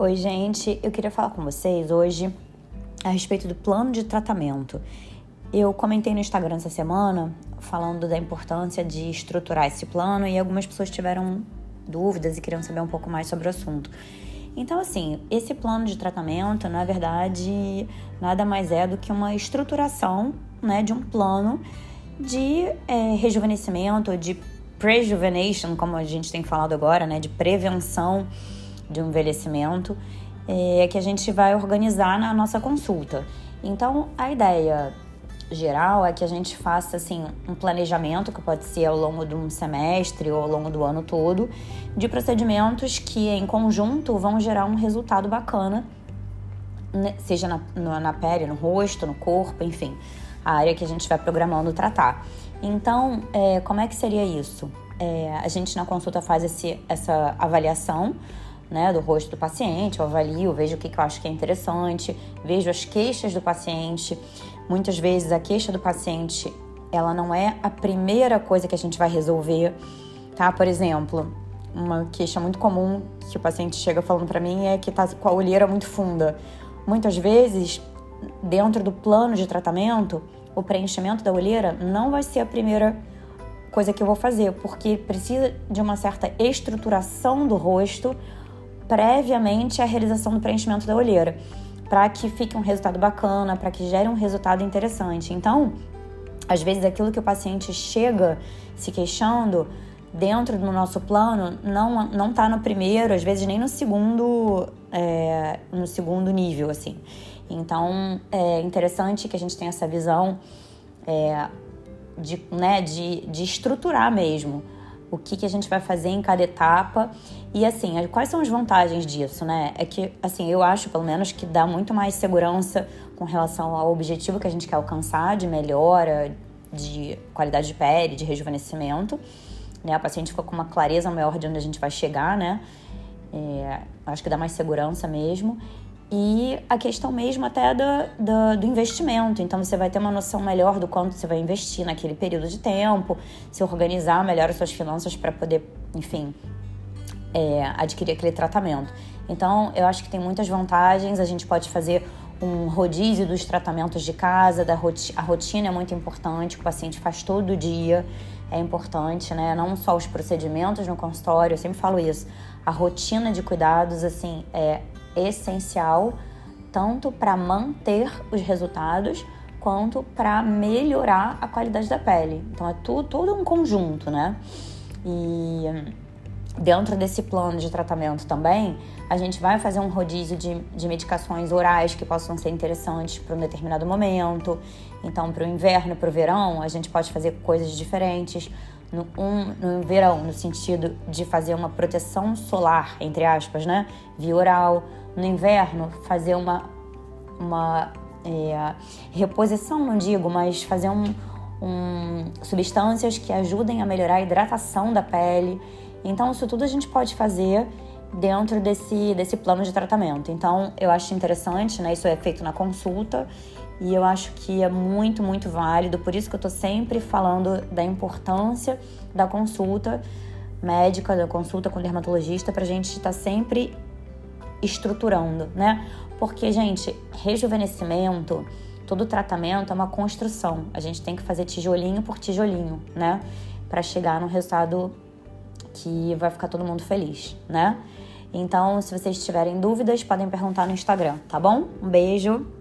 Oi, gente. Eu queria falar com vocês hoje a respeito do plano de tratamento. Eu comentei no Instagram essa semana falando da importância de estruturar esse plano e algumas pessoas tiveram dúvidas e queriam saber um pouco mais sobre o assunto. Então, assim, esse plano de tratamento, na verdade, nada mais é do que uma estruturação né, de um plano de é, rejuvenescimento, de prejuvenation, como a gente tem falado agora, né, de prevenção de envelhecimento é, que a gente vai organizar na nossa consulta. Então, a ideia geral é que a gente faça assim um planejamento que pode ser ao longo de um semestre ou ao longo do ano todo de procedimentos que em conjunto vão gerar um resultado bacana, né, seja na, na pele, no rosto, no corpo, enfim, a área que a gente vai programando tratar. Então, é, como é que seria isso? É, a gente na consulta faz esse, essa avaliação né, do rosto do paciente, eu avalio, vejo o que, que eu acho que é interessante, vejo as queixas do paciente. Muitas vezes a queixa do paciente, ela não é a primeira coisa que a gente vai resolver, tá? Por exemplo, uma queixa muito comum que o paciente chega falando para mim é que tá com a olheira muito funda. Muitas vezes, dentro do plano de tratamento, o preenchimento da olheira não vai ser a primeira coisa que eu vou fazer, porque precisa de uma certa estruturação do rosto previamente à realização do preenchimento da olheira, para que fique um resultado bacana, para que gere um resultado interessante. Então, às vezes aquilo que o paciente chega se queixando dentro do nosso plano não não está no primeiro, às vezes nem no segundo é, no segundo nível assim. Então é interessante que a gente tenha essa visão é, de, né, de, de estruturar mesmo o que, que a gente vai fazer em cada etapa. E assim, quais são as vantagens disso, né? É que, assim, eu acho pelo menos que dá muito mais segurança com relação ao objetivo que a gente quer alcançar de melhora, de qualidade de pele, de rejuvenescimento. Né? A paciente fica com uma clareza maior de onde a gente vai chegar, né? É, acho que dá mais segurança mesmo e a questão mesmo até do, do, investimento. Então você vai ter uma noção melhor do quanto você vai investir naquele período de tempo, se organizar melhor as suas finanças para poder, enfim, é, adquirir aquele tratamento. Então eu acho que tem muitas vantagens. A gente pode fazer um rodízio dos tratamentos de casa, da rotina, a rotina é muito importante, o paciente faz todo dia, é importante, né? Não só os procedimentos no consultório, eu sempre falo isso. A rotina de cuidados, assim, é essencial tanto para manter os resultados quanto para melhorar a qualidade da pele. Então é tudo, um conjunto, né? E dentro desse plano de tratamento também, a gente vai fazer um rodízio de, de medicações orais que possam ser interessantes para um determinado momento. Então, para o inverno, para o verão, a gente pode fazer coisas diferentes. No, um, no verão, no sentido de fazer uma proteção solar, entre aspas, né? Via oral no inverno fazer uma, uma é, reposição, não digo, mas fazer um, um, substâncias que ajudem a melhorar a hidratação da pele. Então, isso tudo a gente pode fazer dentro desse, desse plano de tratamento. Então, eu acho interessante, né? Isso é feito na consulta e eu acho que é muito, muito válido. Por isso que eu tô sempre falando da importância da consulta médica, da consulta com dermatologista, pra gente estar tá sempre estruturando, né? Porque, gente, rejuvenescimento, todo tratamento é uma construção. A gente tem que fazer tijolinho por tijolinho, né? Para chegar no resultado que vai ficar todo mundo feliz, né? Então, se vocês tiverem dúvidas, podem perguntar no Instagram, tá bom? Um beijo.